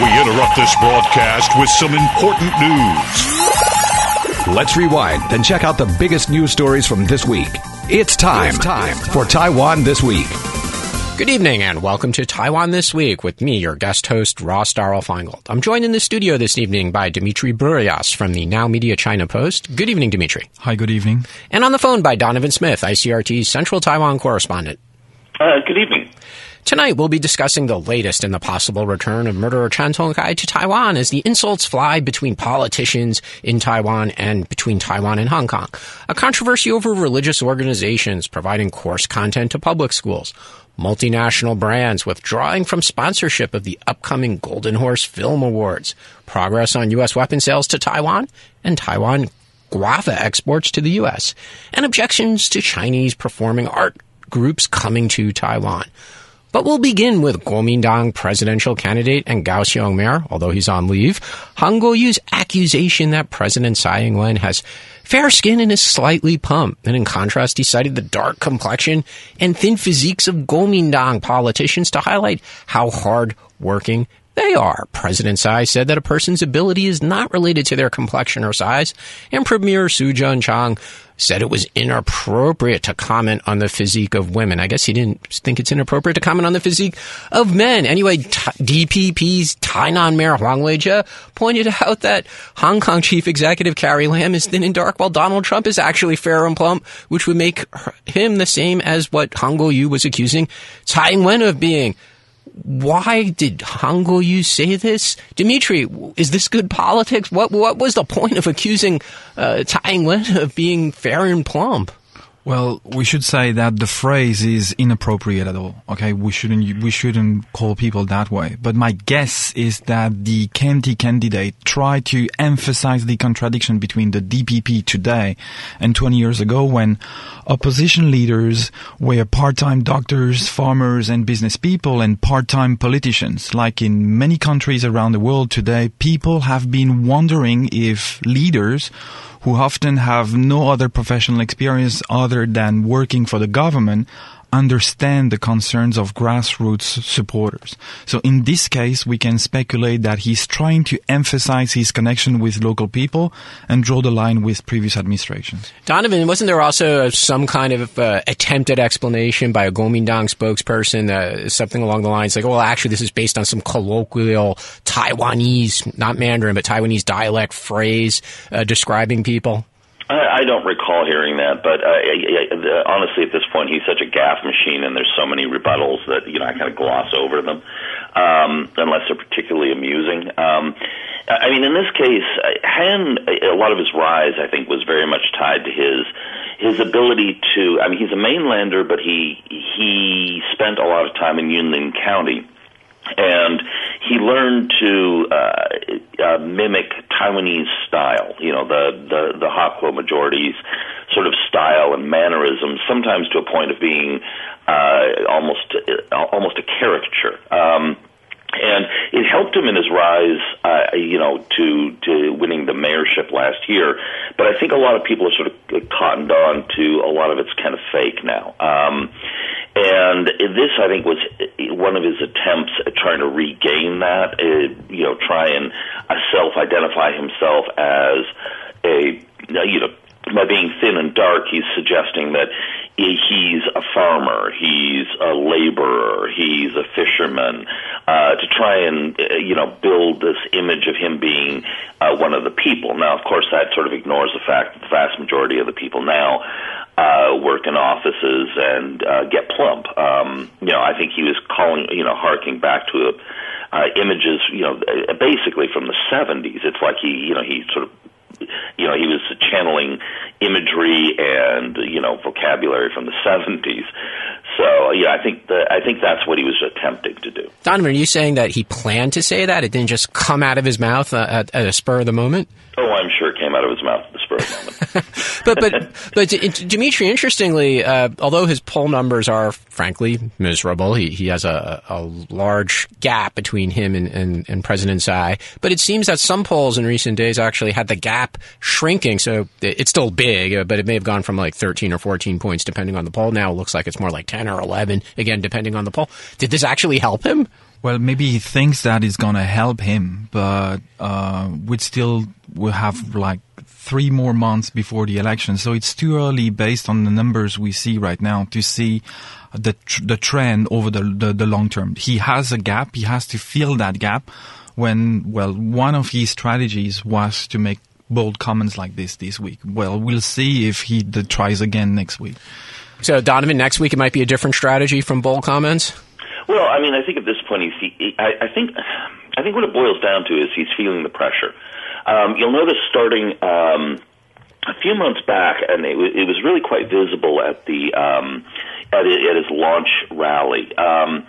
We interrupt this broadcast with some important news. Let's rewind and check out the biggest news stories from this week. It's time, it's time for Taiwan This Week. Good evening and welcome to Taiwan This Week with me, your guest host, Ross Darrell Feingold. I'm joined in the studio this evening by Dimitri Bruyas from the Now Media China Post. Good evening, Dimitri. Hi, good evening. And on the phone by Donovan Smith, ICRT's Central Taiwan correspondent. Uh, good evening. Tonight, we'll be discussing the latest in the possible return of murderer Chan Tong-kai to Taiwan as the insults fly between politicians in Taiwan and between Taiwan and Hong Kong. A controversy over religious organizations providing course content to public schools. Multinational brands withdrawing from sponsorship of the upcoming Golden Horse Film Awards. Progress on U.S. weapon sales to Taiwan and Taiwan guava exports to the U.S. And objections to Chinese performing art groups coming to Taiwan. But we'll begin with Kuomintang presidential candidate and Kaohsiung mayor, although he's on leave, Han Kuo-yu's accusation that President Tsai Ing-wen has fair skin and is slightly pumped. And in contrast, he cited the dark complexion and thin physiques of Kuomintang politicians to highlight how hard working they are. President Tsai said that a person's ability is not related to their complexion or size, and Premier Su Tseng-chang said it was inappropriate to comment on the physique of women. I guess he didn't think it's inappropriate to comment on the physique of men. Anyway, t- DPP's Tainan Mayor Huang Weijie pointed out that Hong Kong Chief Executive Carrie Lam is thin and dark, while Donald Trump is actually fair and plump, which would make him the same as what Han Kuo-yu was accusing Tsai Ing-wen of being why did Han Kuo-yu say this? Dimitri, is this good politics? What what was the point of accusing uh, Tsai Ing-wen of being fair and plump? Well, we should say that the phrase is inappropriate at all. Okay, we shouldn't we shouldn't call people that way. But my guess is that the KMT candidate tried to emphasize the contradiction between the DPP today and 20 years ago, when opposition leaders were part-time doctors, farmers, and business people, and part-time politicians. Like in many countries around the world today, people have been wondering if leaders who often have no other professional experience other than working for the government understand the concerns of grassroots supporters. So in this case, we can speculate that he's trying to emphasize his connection with local people and draw the line with previous administrations. Donovan, wasn't there also some kind of uh, attempted explanation by a Kuomintang spokesperson, uh, something along the lines like, well, actually, this is based on some colloquial Taiwanese, not Mandarin, but Taiwanese dialect phrase uh, describing people? I, I don't recall hearing that, but uh, honestly, at this point, he's such a gaffe machine, and there's so many rebuttals that you know I kind of gloss over them um, unless they're particularly amusing. Um, I mean, in this case, Han, a lot of his rise, I think, was very much tied to his his ability to. I mean, he's a mainlander, but he he spent a lot of time in Yunlin County and he learned to uh, uh, mimic Taiwanese style, you know, the the the Haklo majority's sort of style and mannerisms, sometimes to a point of being uh, almost uh, almost a caricature. Um, and it helped him in his rise, uh, you know, to to winning the mayorship last year. But I think a lot of people are sort of cottoned on to a lot of it's kind of fake now. Um, and this, I think, was one of his attempts at trying to regain that. Uh, you know, try and uh, self-identify himself as a you know by being thin and dark, he's suggesting that he's a farmer, he's a laborer, he's a fisherman, uh, to try and uh, you know build this image of him being uh, one of the people. Now, of course, that sort of ignores the fact that the vast majority of the people now uh, work in offices and uh, get plump. Um, you know, I think he was calling, you know, harking back to a, uh, images, you know, basically from the 70s. It's like he, you know, he sort of you know, he was channeling imagery and you know vocabulary from the seventies. So yeah, I think the, I think that's what he was attempting to do. Donovan, are you saying that he planned to say that? It didn't just come out of his mouth uh, at, at a spur of the moment. Oh, I'm sure it came out of his mouth at the spur of the moment. but but but Dimitri, interestingly, uh, although his poll numbers are frankly miserable, he he has a, a large gap between him and, and, and President Tsai. But it seems that some polls in recent days actually had the gap shrinking. So it's still big, uh, but it may have gone from like 13 or 14 points depending on the poll. Now it looks like it's more like 10 or 11 again, depending on the poll. Did this actually help him? Well, maybe he thinks that is going to help him, but uh, we still will have like three more months before the election. So it's too early, based on the numbers we see right now, to see the tr- the trend over the, the the long term. He has a gap. He has to fill that gap. When well, one of his strategies was to make bold comments like this this week. Well, we'll see if he d- tries again next week. So, Donovan, next week it might be a different strategy from bold comments. Well, I mean, I think at this point he's. He, I, I think, I think what it boils down to is he's feeling the pressure. Um, you'll notice starting um, a few months back, and it, it was really quite visible at the um, at, at his launch rally. Um,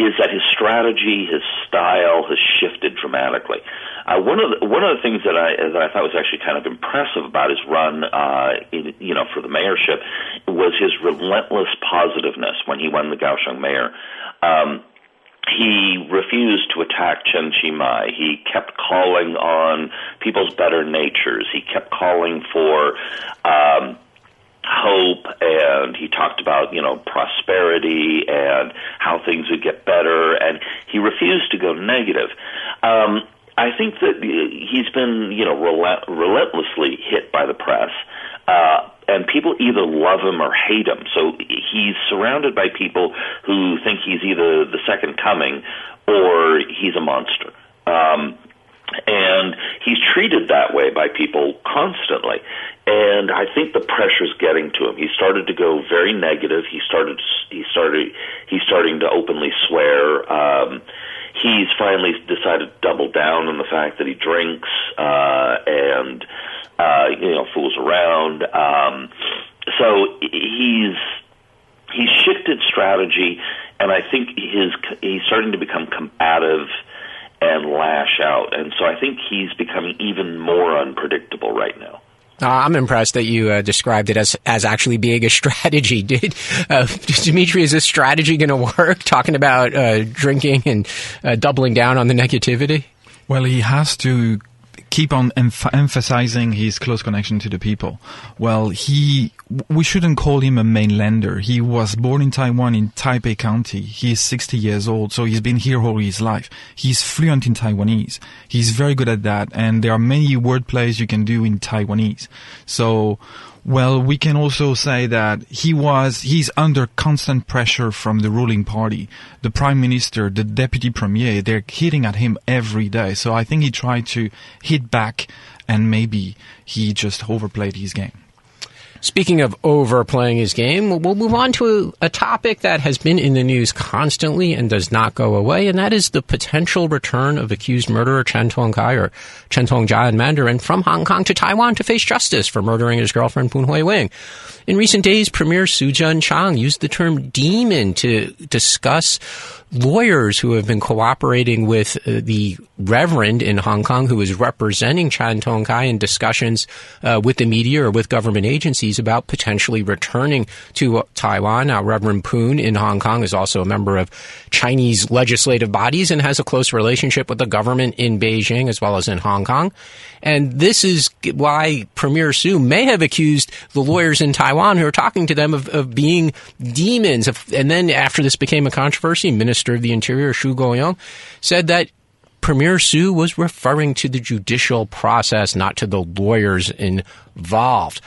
is that his strategy, his style has shifted dramatically. Uh, one of the, one of the things that I that I thought was actually kind of impressive about his run, uh, in, you know, for the mayorship, was his relentless positiveness when he won the Kaohsiung mayor. Um, he refused to attack Chen Chi-mai. He kept calling on people's better natures. He kept calling for um, hope, and he talked about you know prosperity and how things would get better, and he refused to go negative. Um, I think that he's been you know relent- relentlessly hit by the press. Uh, and people either love him or hate him. So he's surrounded by people who think he's either the second coming or he's a monster. Um, and he's treated that way by people constantly. And I think the pressure's getting to him. He started to go very negative. He started. He started. He's starting to openly swear. Um, he's finally decided to double down on the fact that he drinks uh, and uh, you know fools around. Um, so he's he's shifted strategy, and I think his he's starting to become combative and lash out, and so I think he's becoming even more unpredictable right now. Uh, I'm impressed that you uh, described it as as actually being a strategy. Did uh, Dimitri is this strategy going to work? Talking about uh, drinking and uh, doubling down on the negativity. Well, he has to keep on emph- emphasizing his close connection to the people. Well, he, we shouldn't call him a mainlander. He was born in Taiwan in Taipei County. He is 60 years old, so he's been here all his life. He's fluent in Taiwanese. He's very good at that, and there are many word plays you can do in Taiwanese. So, well, we can also say that he was, he's under constant pressure from the ruling party. The prime minister, the deputy premier, they're hitting at him every day. So I think he tried to hit back and maybe he just overplayed his game. Speaking of overplaying his game, we'll move on to a, topic that has been in the news constantly and does not go away, and that is the potential return of accused murderer Chan Tong-kai or Chen Tong-jia in Mandarin from Hong Kong to Taiwan to face justice for murdering his girlfriend Poon Hiu-wing. In recent days, Premier Su Tseng-chang used the term demon to discuss lawyers who have been cooperating with uh, the reverend in Hong Kong who is representing Chan Tong Kai in discussions uh, with the media or with government agencies about potentially returning to uh, Taiwan. Now, Reverend Poon in Hong Kong is also a member of Chinese legislative bodies and has a close relationship with the government in Beijing as well as in Hong Kong. And this is why Premier Su may have accused the lawyers in Taiwan who are talking to them of, of being demons. And then after this became a controversy, Minister of the Interior Xu Guoyong said that Premier Su was referring to the judicial process, not to the lawyers involved.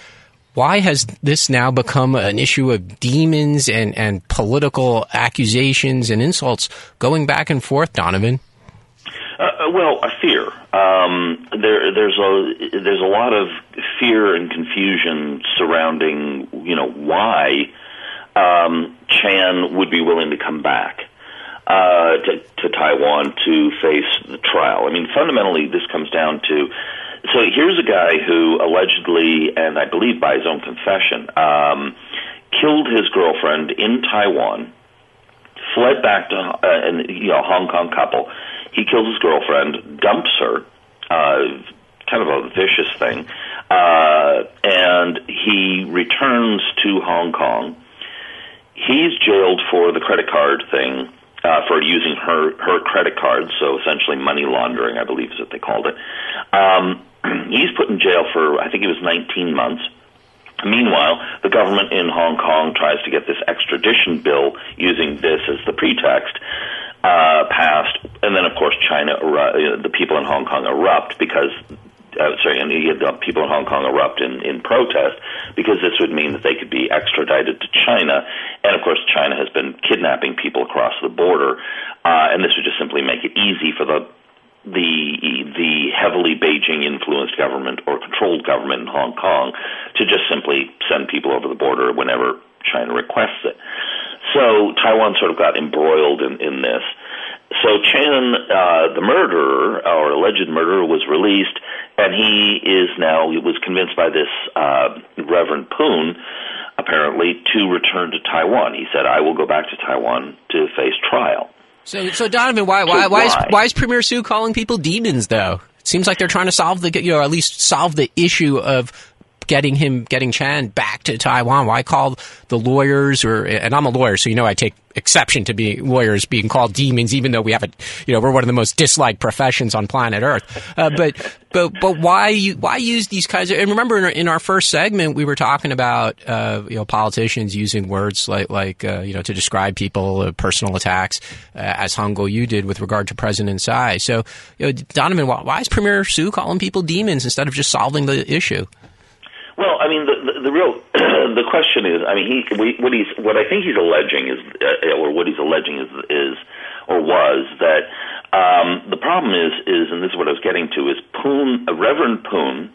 Why has this now become an issue of demons and, and political accusations and insults going back and forth, Donovan? Uh, well, a fear. Um, there, there's a there's a lot of fear and confusion surrounding, you know, why um, Chan would be willing to come back uh, to, to Taiwan to face the trial. I mean, fundamentally, this comes down to. So here's a guy who allegedly, and I believe by his own confession, um, killed his girlfriend in Taiwan, fled back to uh, and you know Hong Kong couple he kills his girlfriend, dumps her, uh, kind of a vicious thing, uh, and he returns to Hong Kong. He's jailed for the credit card thing, uh, for using her her credit card, so essentially money laundering, I believe is what they called it. Um, he's put in jail for I think it was 19 months. Meanwhile, the government in Hong Kong tries to get this extradition bill using this as the pretext. uh, passed, and then of course China, uh, the people in Hong Kong erupt because. Uh, sorry, and you the people in Hong Kong erupt in, in protest because this would mean that they could be extradited to China, and of course China has been kidnapping people across the border, uh, and this would just simply make it easy for the the the heavily Beijing influenced government or controlled government in Hong Kong to just simply send people over the border whenever China requests it. So Taiwan sort of got embroiled in, in this. So Chan, uh, the murderer or alleged murderer, was released, and he is now he was convinced by this uh, Reverend Poon, apparently, to return to Taiwan. He said, "I will go back to Taiwan to face trial." So, so Donovan, why, why, why, is, why is Premier Su calling people demons, though? It seems like they're trying to solve the, you know, at least solve the issue of getting him, getting Chan back to Taiwan. Why call the lawyers or, and I'm a lawyer, so you know I take exception to being lawyers being called demons, even though we have a, you know, we're one of the most disliked professions on planet Earth. Uh, but, but, but why you, why use these kinds of, and remember in our, in our first segment, we were talking about, uh, you know, politicians using words like, like, uh, you know, to describe people, uh, personal attacks, uh, as Han Kuo-yu did with regard to President Tsai. So, you know, Donovan, why, why is Premier Su calling people demons instead of just solving the issue? I mean, the the, the real the question is, I mean, he we, what he's what I think he's alleging is, uh, or what he's alleging is is or was that um, the problem is is, and this is what I was getting to, is Poon, uh, Reverend Poon,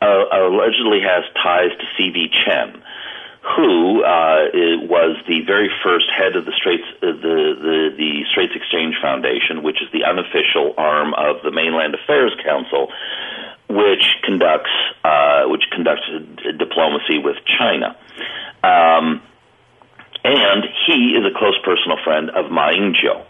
uh, allegedly has ties to C.V. Chen who uh, was the very first head of the Straits, uh, the, the the Straits Exchange Foundation, which is the unofficial arm of the Mainland Affairs Council, which conducts uh, which conducts diplomacy with China. Um, and he is a close personal friend of Ma Ying-jeou.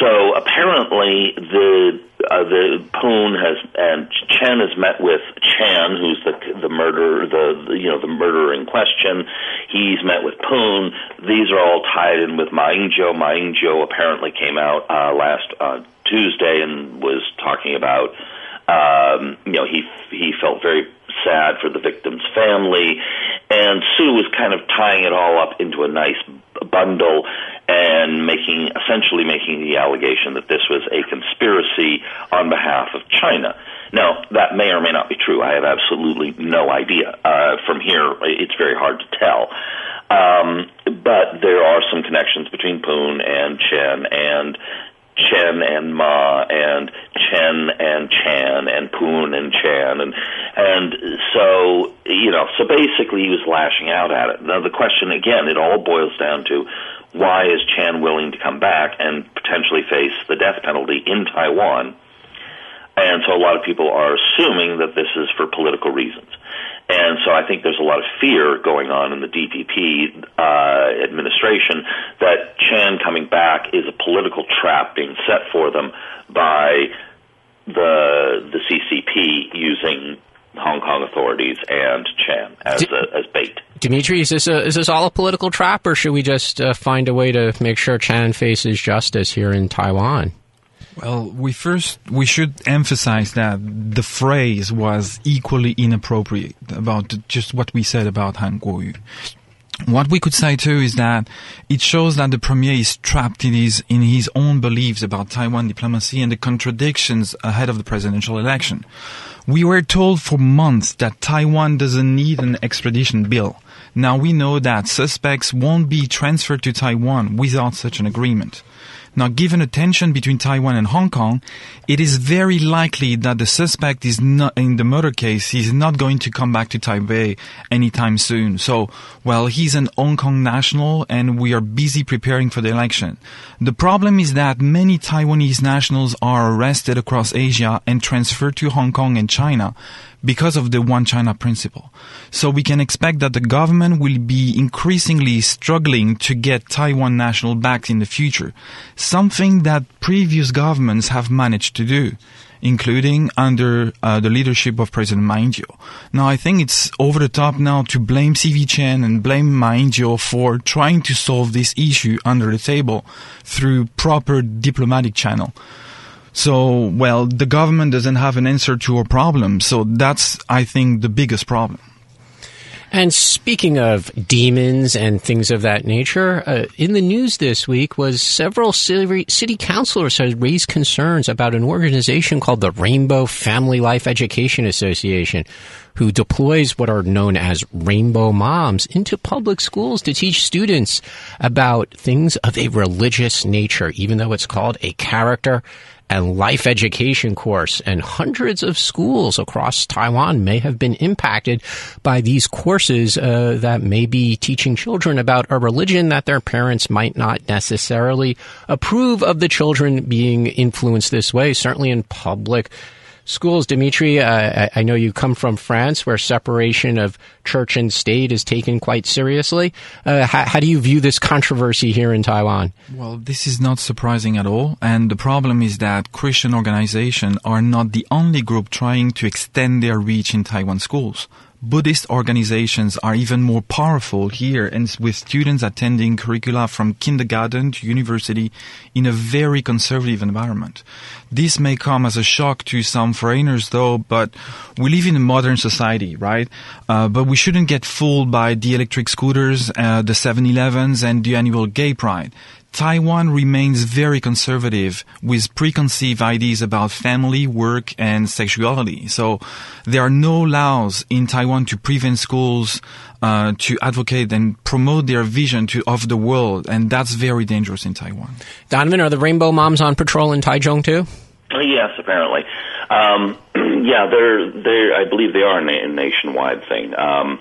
So apparently, the uh, the Poon has and Chen has met with Chan, who's the the murderer, the, the you know the murderer in question. He's met with Poon. These are all tied in with Ma Ying-jeou. Ma Ying-jeou apparently came out uh, last uh, Tuesday and was talking about um, you know, he he felt very sad for the victim's family, and Su was kind of tying it all up into a nice bundle and making essentially making the allegation that this was a conspiracy on behalf of China. Now, that may or may not be true. I have absolutely no idea. Uh, from here, it's very hard to tell. Um, but there are some connections between Poon and Chen and Chen and Ma and Chen and Chan and Poon and Chan and and so you know so basically he was lashing out at it. Now the question again, it all boils down to why is Chan willing to come back and potentially face the death penalty in Taiwan? And so a lot of people are assuming that this is for political reasons. And so I think there's a lot of fear going on in the DPP uh, administration that Chan coming back is a political trap being set for them by the the CCP using Hong Kong authorities and Chan as a, as bait. Dimitri, is this a, is this all a political trap, or should we just uh, find a way to make sure Chan faces justice here in Taiwan? Well, we first we should emphasize that the phrase was equally inappropriate about just what we said about Han Kuo-yu. What we could say too is that it shows that the premier is trapped in his in his own beliefs about Taiwan diplomacy and the contradictions ahead of the presidential election. We were told for months that Taiwan doesn't need an extradition bill. Now we know that suspects won't be transferred to Taiwan without such an agreement. Now, given the tension between Taiwan and Hong Kong, it is very likely that the suspect is not, in the murder case, he's not going to come back to Taipei anytime soon. So, well, he's an Hong Kong national and we are busy preparing for the election. The problem is that many Taiwanese nationals are arrested across Asia and transferred to Hong Kong and China because of the one China principle. So we can expect that the government will be increasingly struggling to get Taiwan national back in the future, something that previous governments have managed to do including under uh, the leadership of President Ma Ying-jeou. Now, I think it's over the top now to blame CV Chen and blame Ma Ying-jeou for trying to solve this issue under the table through proper diplomatic channel. So, well, the government doesn't have an answer to our problem. So that's, I think, the biggest problem. And speaking of demons and things of that nature, uh, in the news this week was several city, city councilors had raised concerns about an organization called the Rainbow Family Life Education Association, who deploys what are known as rainbow moms into public schools to teach students about things of a religious nature, even though it's called a character and life education course, and hundreds of schools across Taiwan may have been impacted by these courses uh, that may be teaching children about a religion that their parents might not necessarily approve of the children being influenced this way, certainly in public schools. Dimitri, uh, I know you come from France where separation of church and state is taken quite seriously. Uh, how, how, do you view this controversy here in Taiwan? Well, this is not surprising at all. And the problem is that Christian organizations are not the only group trying to extend their reach in Taiwan schools. Buddhist organizations are even more powerful here and with students attending curricula from kindergarten to university in a very conservative environment. This may come as a shock to some foreigners though, but we live in a modern society, right? Uh, but we shouldn't get fooled by the electric scooters, uh, the 7-Elevens and the annual gay pride. Taiwan remains very conservative with preconceived ideas about family, work, and sexuality. So there are no laws in Taiwan to prevent schools uh, to advocate and promote their vision to of the world, and that's very dangerous in Taiwan. Donovan, are the Rainbow Moms on patrol in Taichung too? Yes, apparently. Um, yeah, they're they I believe they are a nationwide thing. Um,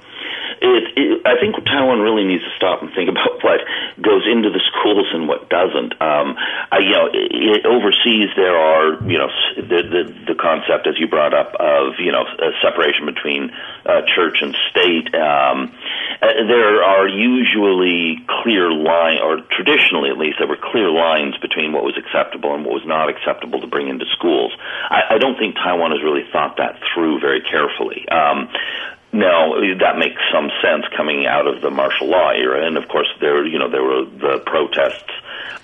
it, it, I think Taiwan really needs to stop and think about what goes into the schools and what doesn't. Um, I, you know, it, overseas there are, you know, the, the the concept as you brought up of you know a separation between uh, church and state. Um, uh, there are usually clear line, or traditionally at least, there were clear lines between what was acceptable and what was not acceptable to bring into schools. I, I don't think Taiwan has really thought that through very carefully. Um, now that makes some sense coming out of the martial law era, and of course there, you know, there were the protests.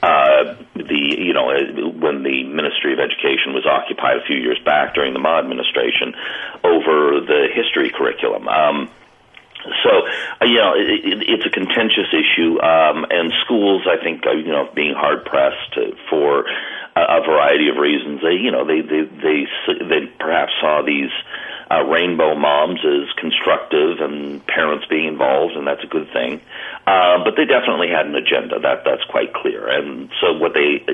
Uh, the you know uh, when the Ministry of Education was occupied a few years back during the Ma administration over the history curriculum. Um, so, uh, you know, it, it's a contentious issue, um, and schools, I think, you know, being hard pressed for a, a variety of reasons. They, you know, they they they they perhaps saw these uh, rainbow moms is constructive and parents being involved, and that's a good thing. Uh, but they definitely had an agenda. That that's quite clear. And so what they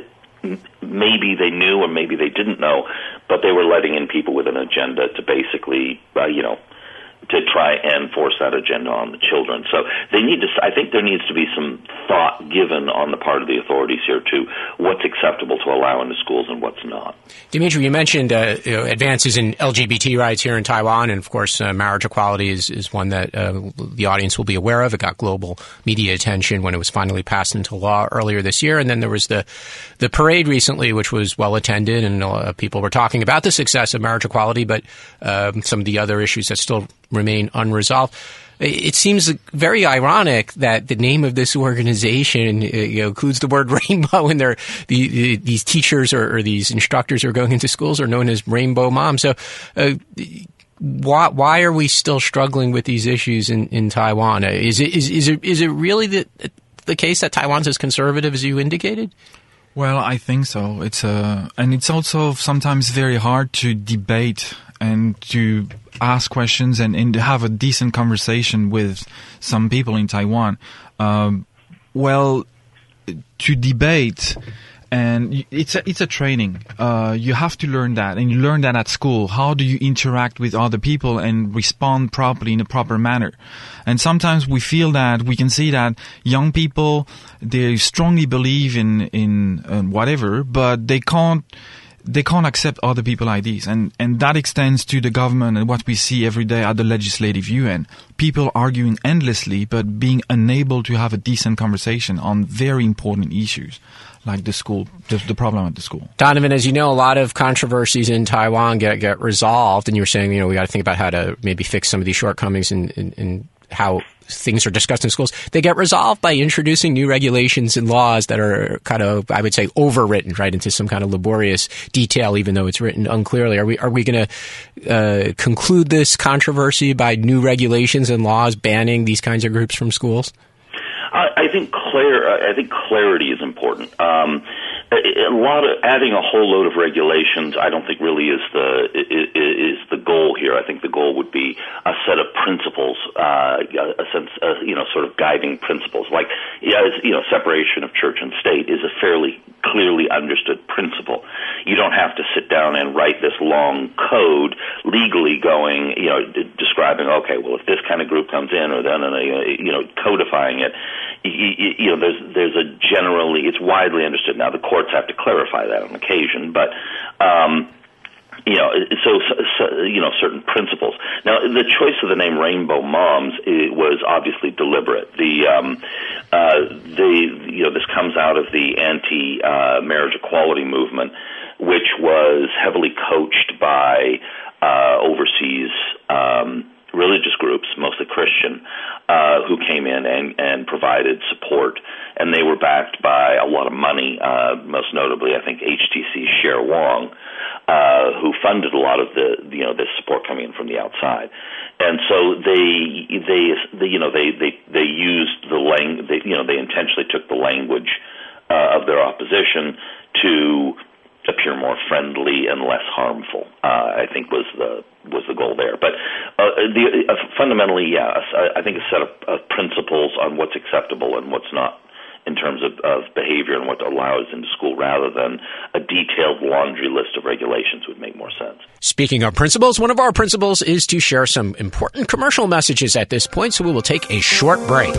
maybe they knew or maybe they didn't know, but they were letting in people with an agenda to basically, uh, you know, to try and force that agenda on the children. So they need to. I think there needs to be some thought given on the part of the authorities here to what's acceptable to allow into schools and what's not. Dimitri, you mentioned uh, you know, advances in LGBT rights here in Taiwan, and of course, uh, marriage equality is is one that uh, the audience will be aware of. It got global media attention when it was finally passed into law earlier this year, and then there was the the parade recently, which was well attended, and people were talking about the success of marriage equality, but um, some of the other issues that still remain unresolved. It seems very ironic that the name of this organization uh, you know, includes the word rainbow, and the, the, these teachers or, or, these instructors who are going into schools are known as rainbow moms. So, uh, why why are we still struggling with these issues in, in Taiwan? Uh, is it is is it is it really the the case that Taiwan's as conservative as you indicated? Well, I think so. It's a, uh, and it's also sometimes very hard to debate and to ask questions and, and have a decent conversation with some people in Taiwan. Um, well, to debate and it's a, it's a training. Uh, you have to learn that, and you learn that at school. How do you interact with other people and respond properly in a proper manner? And sometimes we feel that we can see that young people they strongly believe in in uh, whatever, but they can't they can't accept other people's ideas. And, and that extends to the government and what we see every day at the legislative Yuan. People arguing endlessly, but being unable to have a decent conversation on very important issues like the school, the, the, problem at the school. Donovan, as you know, a lot of controversies in Taiwan get, get resolved, and you were saying, you know, we got to think about how to maybe fix some of these shortcomings and, in how things are discussed in schools, they get resolved by introducing new regulations and laws that are kind of, I would say, overwritten right into some kind of laborious detail, even though it's written unclearly. Are we are we going to uh, conclude this controversy by new regulations and laws banning these kinds of groups from schools? I, I think clear. I think clarity is important. Um, a lot of adding a whole load of regulations. I don't think really is the is, the goal here. I think the goal would be a set of principles, uh, a sense, uh, you know, sort of guiding principles. Like, as you know, separation of church and state is a fairly clearly understood principle. You don't have to sit down and write this long code legally going, you know, describing. Okay, well, if this kind of group comes in, or then, uh, you know, codifying it. You, you know, there's there's a generally it's widely understood now. The courts have to clarify that on occasion, but. Um, you know, so, so, you know certain principles. Now, the choice of the name Rainbow Moms was obviously deliberate. The um, uh, the you know this comes out of the anti uh, marriage equality movement, which was heavily coached by uh, overseas um, religious groups, mostly Christian, uh, who came in and, and provided support, and they were backed by a lot of money. Uh, most notably, I think HTC Cher Wang, uh, who funded a lot of the you know this support coming in from the outside, and so they they, they you know they they they used the language, you know they intentionally took the language uh, of their opposition to appear more friendly and less harmful. Uh, I think was the was the goal there. But uh, the, uh, fundamentally, yes, I, I think a set of, of principles on what's acceptable and what's not in terms of, of behavior and what allows into school rather than a detailed laundry list of regulations would make more sense. Speaking of principles, one of our principles is to share some important commercial messages at this point, so we will take a short break.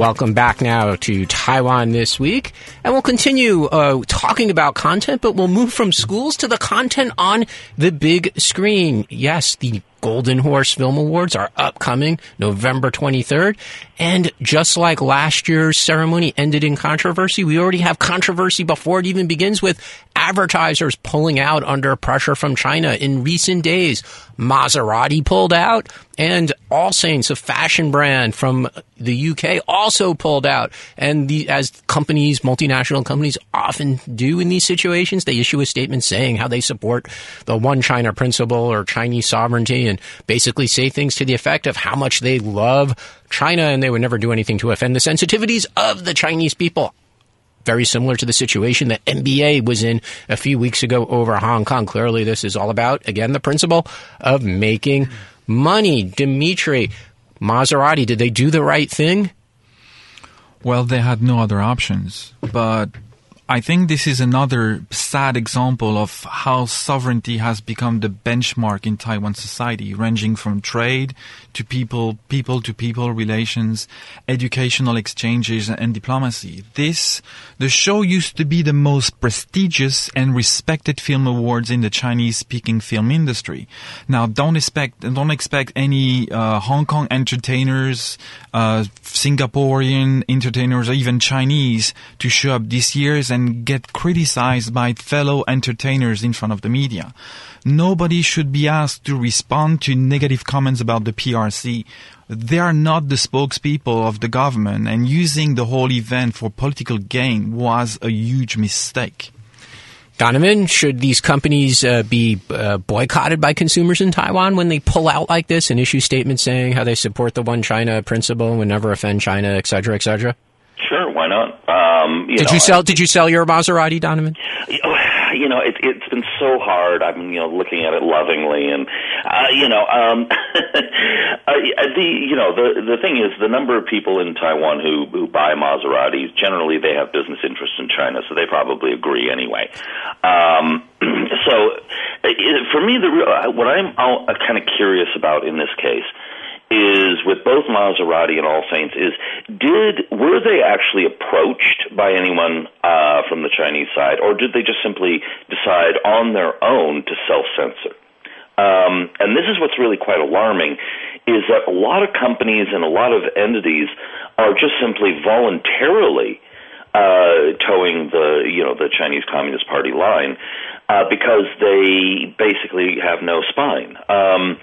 Welcome back now to Taiwan this week. And we'll continue uh, talking about content, but we'll move from schools to the content on the big screen. Yes, the Golden Horse Film Awards are upcoming November 23rd. And just like last year's ceremony ended in controversy, we already have controversy before it even begins with advertisers pulling out under pressure from China in recent days. Maserati pulled out and All Saints, a fashion brand from the UK, also pulled out. And the, as companies, multinational companies often do in these situations, they issue a statement saying how they support the one China principle or Chinese sovereignty and basically say things to the effect of how much they love China and they would never do anything to offend the sensitivities of the Chinese people very similar to the situation that NBA was in a few weeks ago over Hong Kong. Clearly, this is all about, again, the principle of making money. Dimitri, Maserati, did they do the right thing? Well, they had no other options. But I think this is another sad example of how sovereignty has become the benchmark in Taiwan society, ranging from trade to people, people to people relations, educational exchanges and diplomacy. This, the show used to be the most prestigious and respected film awards in the Chinese speaking film industry. Now don't expect, don't expect any, uh, Hong Kong entertainers, uh, Singaporean entertainers or even Chinese to show up this year's and get criticized by fellow entertainers in front of the media. Nobody should be asked to respond to negative comments about the PRC. They are not the spokespeople of the government and using the whole event for political gain was a huge mistake. Donovan, should these companies uh, be uh, boycotted by consumers in Taiwan when they pull out like this and issue statements saying how they support the one China principle and would never offend China, et cetera, et cetera? Sure, why not? Um, you did know, you sell? Did you sell your Maserati, Donovan? You know, it, it's been so hard. I'm, you know, looking at it lovingly, and uh, you know, um, uh, the you know the the thing is, the number of people in Taiwan who who buy Maseratis generally they have business interests in China, so they probably agree anyway. Um, so, it, for me, the real, what I'm uh, kind of curious about in this case is with both Maserati and All Saints is did were they actually approached by anyone uh, from the Chinese side, or did they just simply decide on their own to self censor? Um, and this is what's really quite alarming is that a lot of companies and a lot of entities are just simply voluntarily uh, toeing the you know the Chinese Communist Party line uh, because they basically have no spine. Um,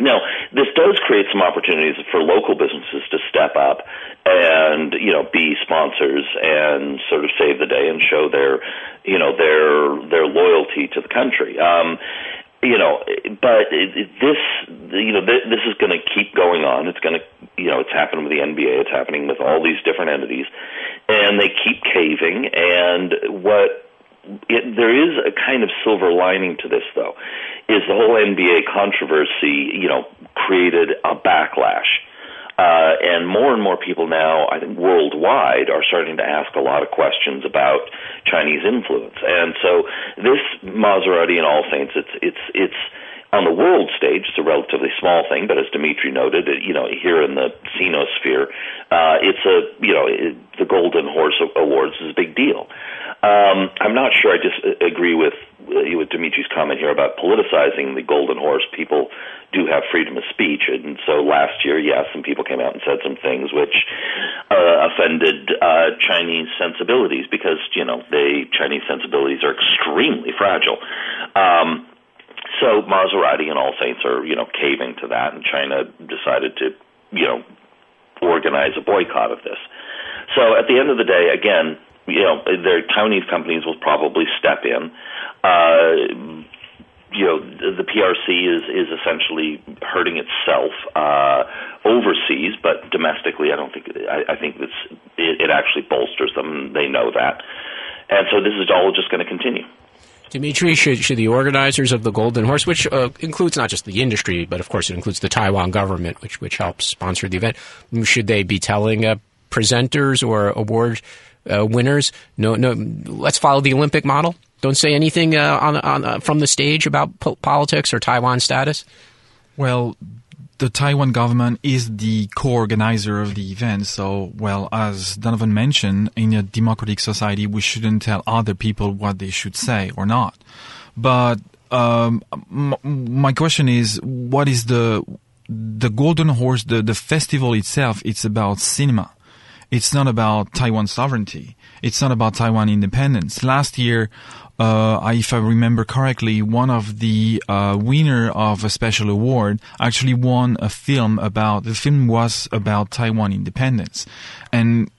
now, this does create some opportunities for local businesses to step up and you know be sponsors and sort of save the day and show their you know their their loyalty to the country. Um, you know, but this, you know, th- this is going to keep going on. It's going to, you know, it's happening with the NBA. It's happening with all these different entities, and they keep caving. And what it, there is a kind of silver lining to this, though, is the whole NBA controversy, you know, created a backlash. Uh, and more and more people now, I think, worldwide, are starting to ask a lot of questions about Chinese influence. And so, this Maserati and All Saints, it's it's it's on the world stage, it's a relatively small thing, but as Dimitri noted, you know, here in the Sinosphere, uh, it's a you know it, the Golden Horse Awards is a big deal. Um, I'm not sure. I just uh, agree with uh, with Dimitri's comment here about politicizing the Golden Horse. People do have freedom of speech, and so last year, yes, some people came out and said some things which uh, offended uh, Chinese sensibilities because you know they Chinese sensibilities are extremely fragile. Um, so Maserati and All Saints are you know caving to that, and China decided to you know organize a boycott of this. So at the end of the day, again, you know, their Taiwanese companies will probably step in. Uh, you know, the PRC is is essentially hurting itself uh, overseas, but domestically, I don't think. I, I think it's it, it actually bolsters them. They know that, and so this is all just going to continue. Dimitri, should, should the organizers of the Golden Horse, which uh, includes not just the industry, but of course it includes the Taiwan government, which which helps sponsor the event, should they be telling uh, presenters or award uh, winners. No, no. Let's follow the Olympic model. Don't say anything uh, on, on uh, from the stage about po- politics or Taiwan status. Well, the Taiwan government is the co-organizer of the event. So, well, as Donovan mentioned, in a democratic society, we shouldn't tell other people what they should say or not. But um, my question is, what is the the Golden Horse? The the festival itself? It's about cinema. It's not about Taiwan sovereignty. It's not about Taiwan independence. Last year, uh, if I remember correctly, one of the uh, winner of a special award actually won a film about the film was about Taiwan independence, and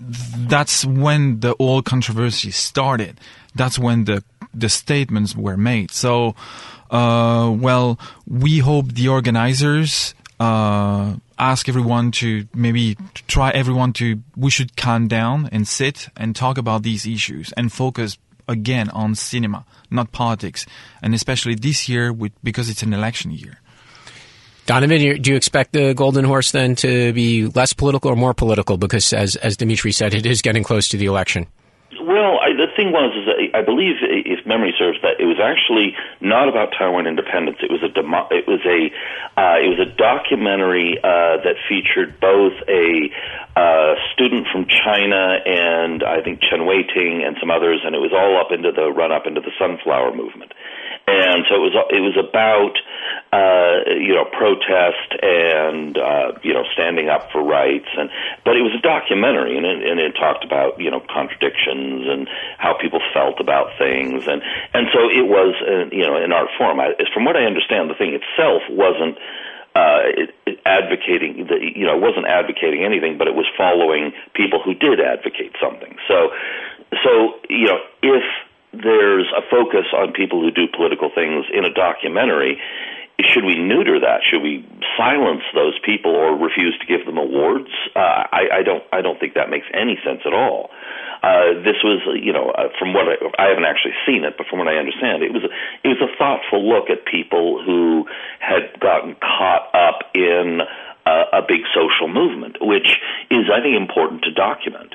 that's when the whole controversy started. That's when the the statements were made. So, uh, well, we hope the organizers uh, ask everyone to maybe try everyone to we should calm down and sit and talk about these issues and focus again on cinema, not politics, and especially this year with because it's an election year. Donovan, do you expect the Golden Horse then to be less political or more political? Because, as as Dimitri said, it is getting close to the election. Well, The thing was, is I believe, if memory serves, that it was actually not about Taiwan independence. It was a demo, it was a uh, it was a documentary uh, that featured both a uh, student from China and I think Chen Weiting and some others, and it was all up into the run up into the sunflower movement and so it was it was about uh, you know protest and uh, you know standing up for rights and but it was a documentary and it, and it talked about you know contradictions and how people felt about things and and so it was uh, you know an art form. I, from what I understand, the thing itself wasn't. Uh, it, it advocating the, you know, it wasn't advocating anything, but it was following people who did advocate something. So, so you know, if there's a focus on people who do political things in a documentary. Should we neuter that? Should we silence those people or refuse to give them awards? Uh, I, I don't. I don't think that makes any sense at all. Uh, this was, you know, uh, from what I, I haven't actually seen it, but from what I understand, it was a, it was a thoughtful look at people who had gotten caught up in uh, a big social movement, which is, I think, important to document.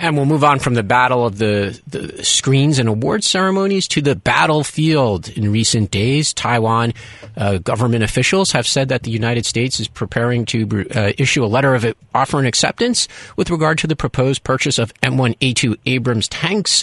And we'll move on from the battle of the, the screens and award ceremonies to the battlefield. In recent days, Taiwan uh, government officials have said that the United States is preparing to uh, issue a letter of offer and acceptance with regard to the proposed purchase of M1A2 Abrams tanks,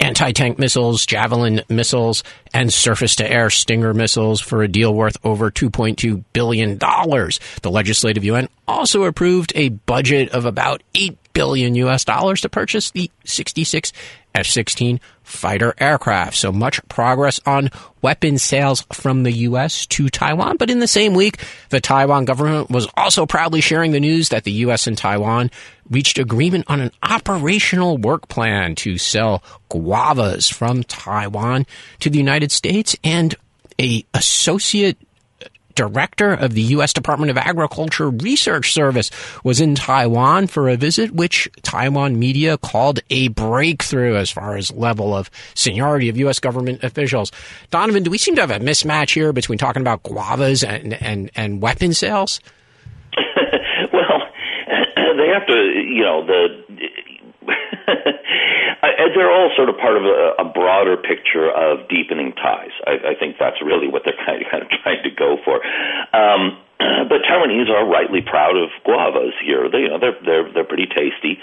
anti tank missiles, Javelin missiles, and surface to air Stinger missiles for a deal worth over $2.2 billion. The Legislative Yuan also approved a budget of about $8 billion US dollars to purchase the 66 F-16 fighter aircraft. So much progress on weapon sales from the U.S. to Taiwan. But in the same week, the Taiwan government was also proudly sharing the news that the U.S. and Taiwan reached agreement on an operational work plan to sell guavas from Taiwan to the United States and a associate director of the U.S. Department of Agriculture Research Service was in Taiwan for a visit, which Taiwan media called a breakthrough as far as level of seniority of U.S. government officials. Donovan, do we seem to have a mismatch here between talking about guavas and, and, and weapon sales? well, they have to, you know, the they're all sort of part of a, a broader picture of deepening ties. I, I think that's really what they're kind of, kind of trying to go for. Um, but Taiwanese are rightly proud of guavas here. They, you know, they're they're they're pretty tasty,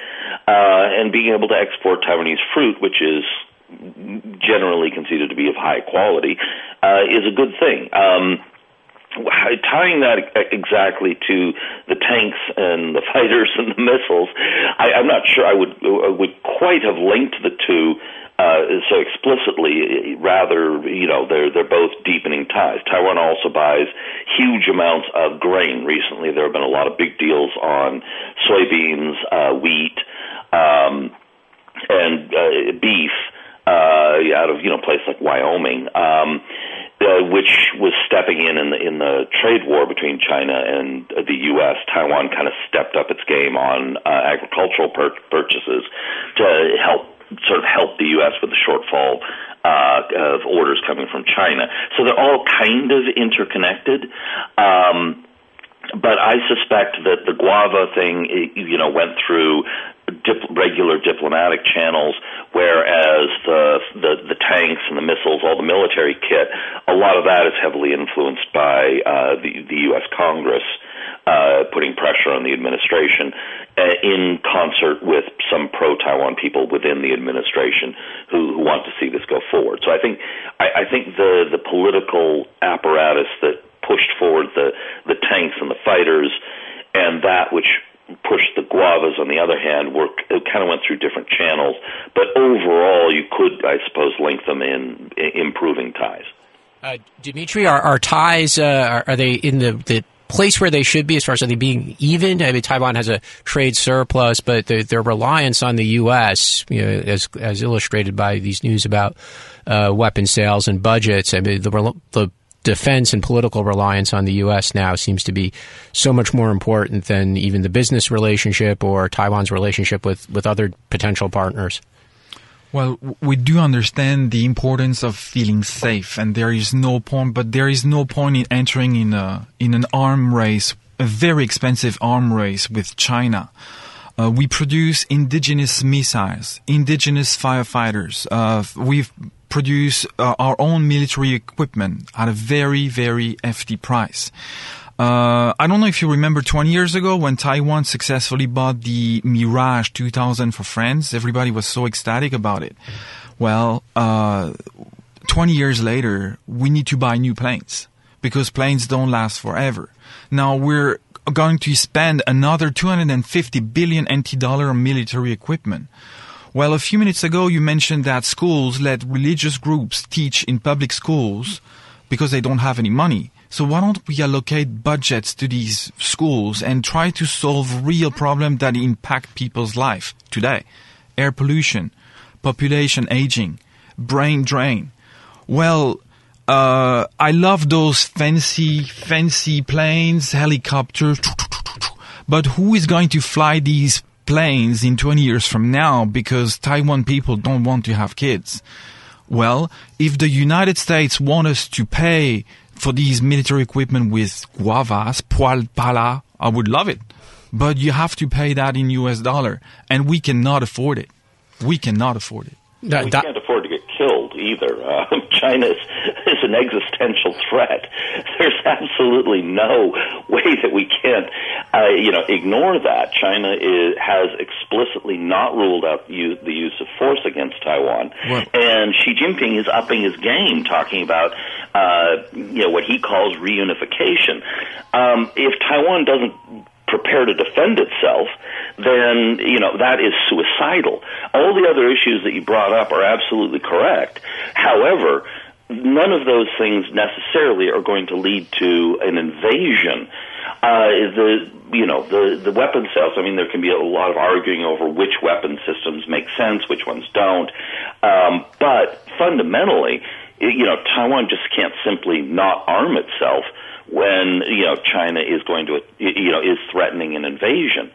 uh, and being able to export Taiwanese fruit, which is generally considered to be of high quality, uh, is a good thing. Um, tying that exactly to the tanks and the fighters and the missiles, I, I'm not sure I would would quite have linked the two uh, so explicitly. Rather, you know, they're they're both deepening ties. Taiwan also buys huge amounts of grain. Recently, there have been a lot of big deals on soybeans, uh, wheat, um, and uh, beef uh, out of you know places like Wyoming. Um, uh, which was stepping in in the, in the trade war between China and the U.S. Taiwan kind of stepped up its game on uh, agricultural pur- purchases to help sort of help the U.S. with the shortfall uh, of orders coming from China. So they're all kind of interconnected. Um, but I suspect that the guava thing, you know, went through dip- regular diplomatic channels, whereas the, the the tanks and the missiles, all the military kit, a lot of that is heavily influenced by uh, the the U.S. Congress. Uh, putting pressure on the administration uh, in concert with some pro-Taiwan people within the administration who, who want to see this go forward. So I think I, I think the the political apparatus that pushed forward the the tanks and the fighters, and that which pushed the guavas on the other hand were it kind of went through different channels but overall you could i suppose link them in, in improving ties. Uh, dimitri are, are ties uh, are, are, they in the, the place where they should be as far as are they being even? I mean taiwan has a trade surplus but the, their reliance on the us you know, as as illustrated by these news about uh, weapon sales and budgets. I mean the, the defense and political reliance on the U.S. now seems to be so much more important than even the business relationship or Taiwan's relationship with, with other potential partners. Well, we do understand the importance of feeling safe, and there is no point, but there is no point in entering in a in an arm race, a very expensive arm race with China. Uh, we produce indigenous missiles, indigenous firefighters. Uh, we've produce uh, our own military equipment at a very, very hefty price. Uh, I don't know if you remember 20 years ago when Taiwan successfully bought the Mirage 2000 for France. Everybody was so ecstatic about it. Well, uh, 20 years later, we need to buy new planes because planes don't last forever. Now we're going to spend another 250 billion NT dollar on military equipment. Well, a few minutes ago you mentioned that schools let religious groups teach in public schools because they don't have any money. So why don't we allocate budgets to these schools and try to solve real problems that impact people's life today? Air pollution, population aging, brain drain. Well, uh, I love those fancy, fancy planes, helicopters, but who is going to fly these planes in 20 years from now because Taiwan people don't want to have kids. Well, if the United States want us to pay for these military equipment with guavas, poil pala, I would love it. But you have to pay that in US dollar and we cannot afford it. We cannot afford it. we can't afford to get killed either. Uh, China is, is an existential threat. There's absolutely no way that we can't, uh, you know, ignore that. China is, has explicitly not ruled out the use, the use of force against Taiwan, what? and Xi Jinping is upping his game, talking about, uh, you know, what he calls reunification. Um, if Taiwan doesn't prepare to defend itself, then you know that is suicidal. All the other issues that you brought up are absolutely correct. However, none of those things necessarily are going to lead to an invasion. Uh, the you know the the weapon sales. I mean, there can be a lot of arguing over which weapon systems make sense, which ones don't. Um, but fundamentally, you know, Taiwan just can't simply not arm itself when you know China is going to you know is threatening an invasion,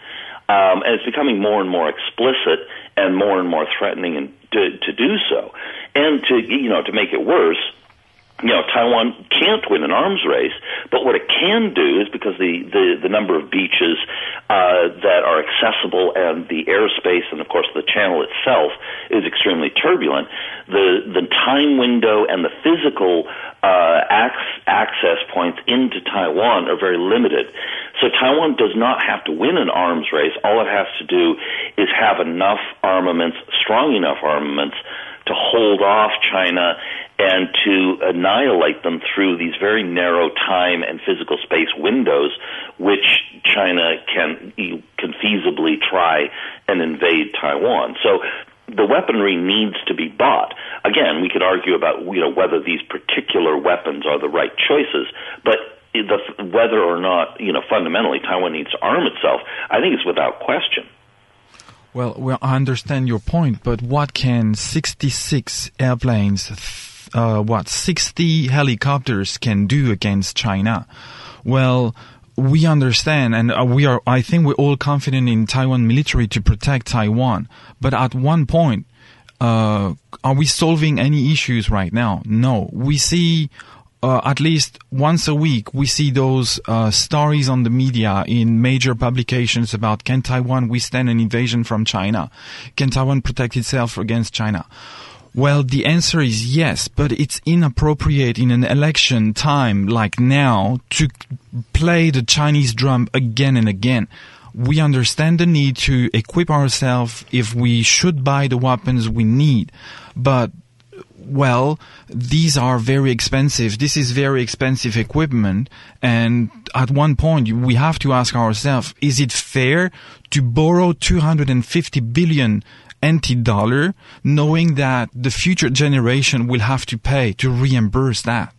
um, and it's becoming more and more explicit and more and more threatening and to, to do so, and to you know to make it worse you know, Taiwan can't win an arms race, but what it can do is because the, the, the number of beaches uh, that are accessible and the airspace and, of course, the channel itself is extremely turbulent, the, the time window and the physical uh, ac- access points into Taiwan are very limited. So Taiwan does not have to win an arms race. All it has to do is have enough armaments, strong enough armaments, to hold off China and to annihilate them through these very narrow time and physical space windows, which China can can feasibly try and invade Taiwan. So the weaponry needs to be bought. Again, we could argue about you know whether these particular weapons are the right choices, but the, whether or not you know fundamentally Taiwan needs to arm itself, I think it's without question. Well, I understand your point, but what can 66 airplanes, uh, what 60 helicopters can do against China? Well, we understand, and uh, we are. I think we're all confident in Taiwan military to protect Taiwan. But at one point, uh, are we solving any issues right now? No. We see uh, at least once a week, we see those uh, stories on the media in major publications about can Taiwan withstand an invasion from China? Can Taiwan protect itself against China? Well, the answer is yes, but it's inappropriate in an election time like now to play the Chinese drum again and again. We understand the need to equip ourselves if we should buy the weapons we need, but well, these are very expensive. This is very expensive equipment. And at one point, we have to ask ourselves, is it fair to borrow 250 billion NT dollar knowing that the future generation will have to pay to reimburse that?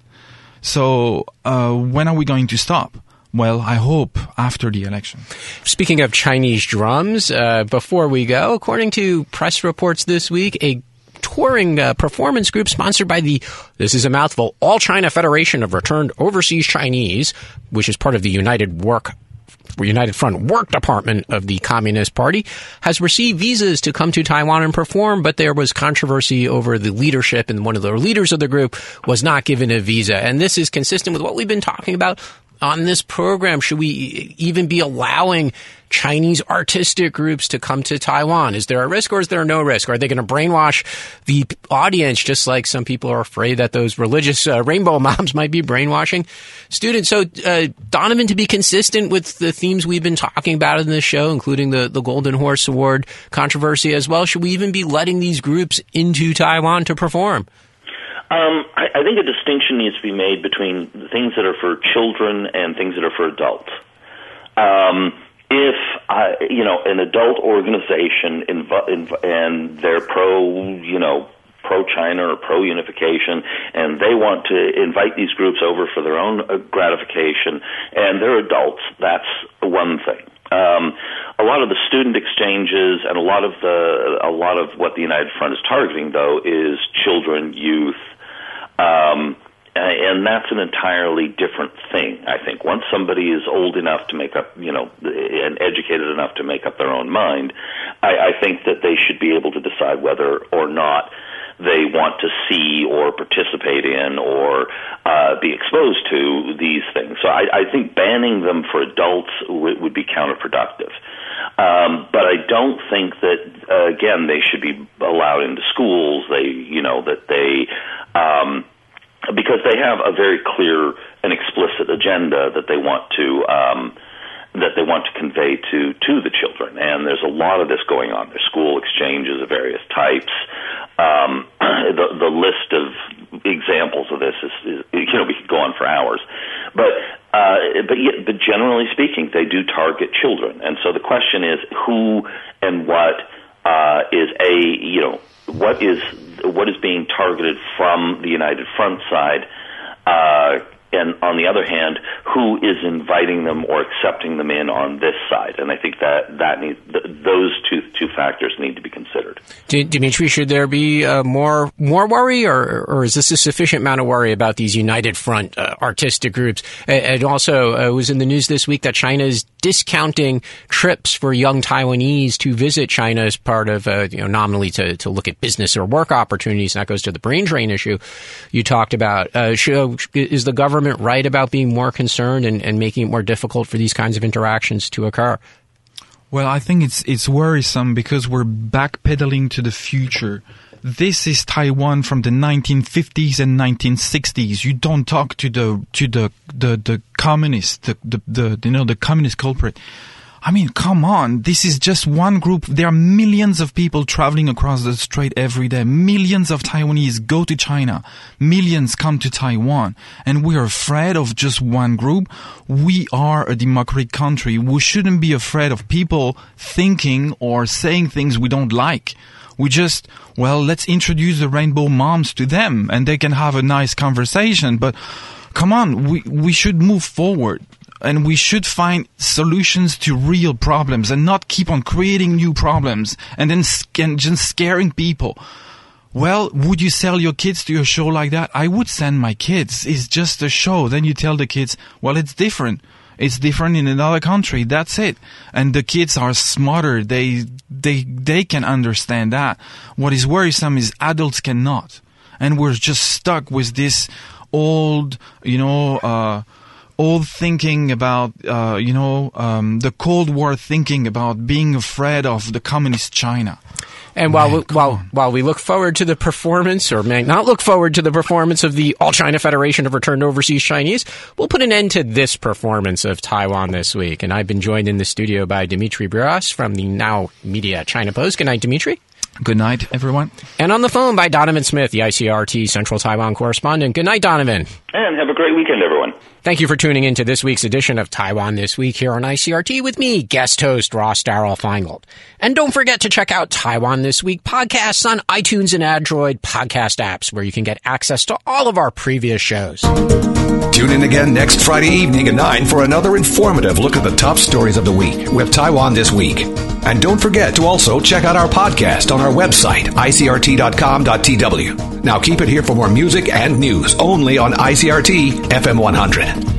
So, uh, when are we going to stop? Well, I hope after the election. Speaking of Chinese drums, uh, before we go, according to press reports this week, a touring uh, performance group sponsored by the, this is a mouthful, All China Federation of Returned Overseas Chinese, which is part of the United Work United Front Work Department of the Communist Party has received visas to come to Taiwan and perform, but there was controversy over the leadership, and one of the leaders of the group was not given a visa. And this is consistent with what we've been talking about on this program? Should we even be allowing Chinese artistic groups to come to Taiwan? Is there a risk or is there no risk? Are they going to brainwash the audience just like some people are afraid that those religious uh, rainbow moms might be brainwashing students? So, uh, Donovan, to be consistent with the themes we've been talking about in this show, including the, the Golden Horse Award controversy as well, should we even be letting these groups into Taiwan to perform? Um, I, I think a distinction needs to be made between things that are for children and things that are for adults. Um, if I, you know an adult organization inv- inv- and they're pro, you know, pro China or pro unification, and they want to invite these groups over for their own uh, gratification, and they're adults, that's one thing. Um, a lot of the student exchanges and a lot of the a lot of what the United Front is targeting, though, is children, youth, um, and that's an entirely different thing. I think once somebody is old enough to make up, you know, and educated enough to make up their own mind, I, I think that they should be able to decide whether or not they want to see or participate in or uh, be exposed to these things. So I, I think banning them for adults w- would be counterproductive. Um, but I don't think that uh, again they should be allowed into schools. They, you know, that they um, because they have a very clear and explicit agenda that they want to um, that they want to convey to to the children. And there's a lot of this going on. There's school exchanges of various types. Um, the the list of examples of this is, is you know we could go on for hours, but uh, but yet, but generally speaking, they do target children, and so the question is who and what uh, is a you know what is what is being targeted from the United Front side. Uh, and on the other hand, who is inviting them or accepting them in on this side? And I think that that needs th- those two two factors need to be considered. Dimitri, should there be uh, more more worry, or or is this a sufficient amount of worry about these United Front uh, artistic groups? And also, uh, it was in the news this week that China is discounting trips for young Taiwanese to visit China as part of uh, you know nominally to to look at business or work opportunities. And that goes to the brain drain issue you talked about. Uh, is the government government right about being more concerned and, and making it more difficult for these kinds of interactions to occur? Well, I think it's it's worrisome because we're backpedaling to the future. This is Taiwan from the 1950s and 1960s. You don't talk to the to the the, the communist, the, the the you know the communist culprit. I mean, come on. This is just one group. There are millions of people traveling across the strait every day. Millions of Taiwanese go to China. Millions come to Taiwan. And we are afraid of just one group. We are a democratic country. We shouldn't be afraid of people thinking or saying things we don't like. We just, well, let's introduce the rainbow moms to them and they can have a nice conversation. But come on, we, we should move forward and we should find solutions to real problems and not keep on creating new problems and then and just scaring people. Well, would you sell your kids to a show like that? I would send my kids. It's just a show. Then you tell the kids, well, it's different. It's different in another country. That's it. And the kids are smarter. They, they, they can understand that. What is worrisome is adults cannot. And we're just stuck with this old, you know, uh, old thinking about, uh, you know, um, the Cold War thinking about being afraid of the communist China. And while Man, we, while on. while we look forward to the performance, or may not look forward to the performance of the All China Federation of Returned Overseas Chinese, we'll put an end to this performance of Taiwan this week. And I've been joined in the studio by Dimitri Bruyas from the Now Media China Post. Good night, Dimitri. Good night, everyone. And on the phone by Donovan Smith, the ICRT Central Taiwan correspondent. Good night, Donovan. And have a great weekend, everyone. Thank you for tuning in to this week's edition of Taiwan This Week here on ICRT with me, guest host Ross Darrell Feingold. And don't forget to check out Taiwan This Week podcasts on iTunes and Android podcast apps where you can get access to all of our previous shows. Tune in again next Friday evening at 9 for another informative look at the top stories of the week with Taiwan This Week. And don't forget to also check out our podcast on our website, icrt.com.tw. Now keep it here for more music and news only on ICRT FM 100.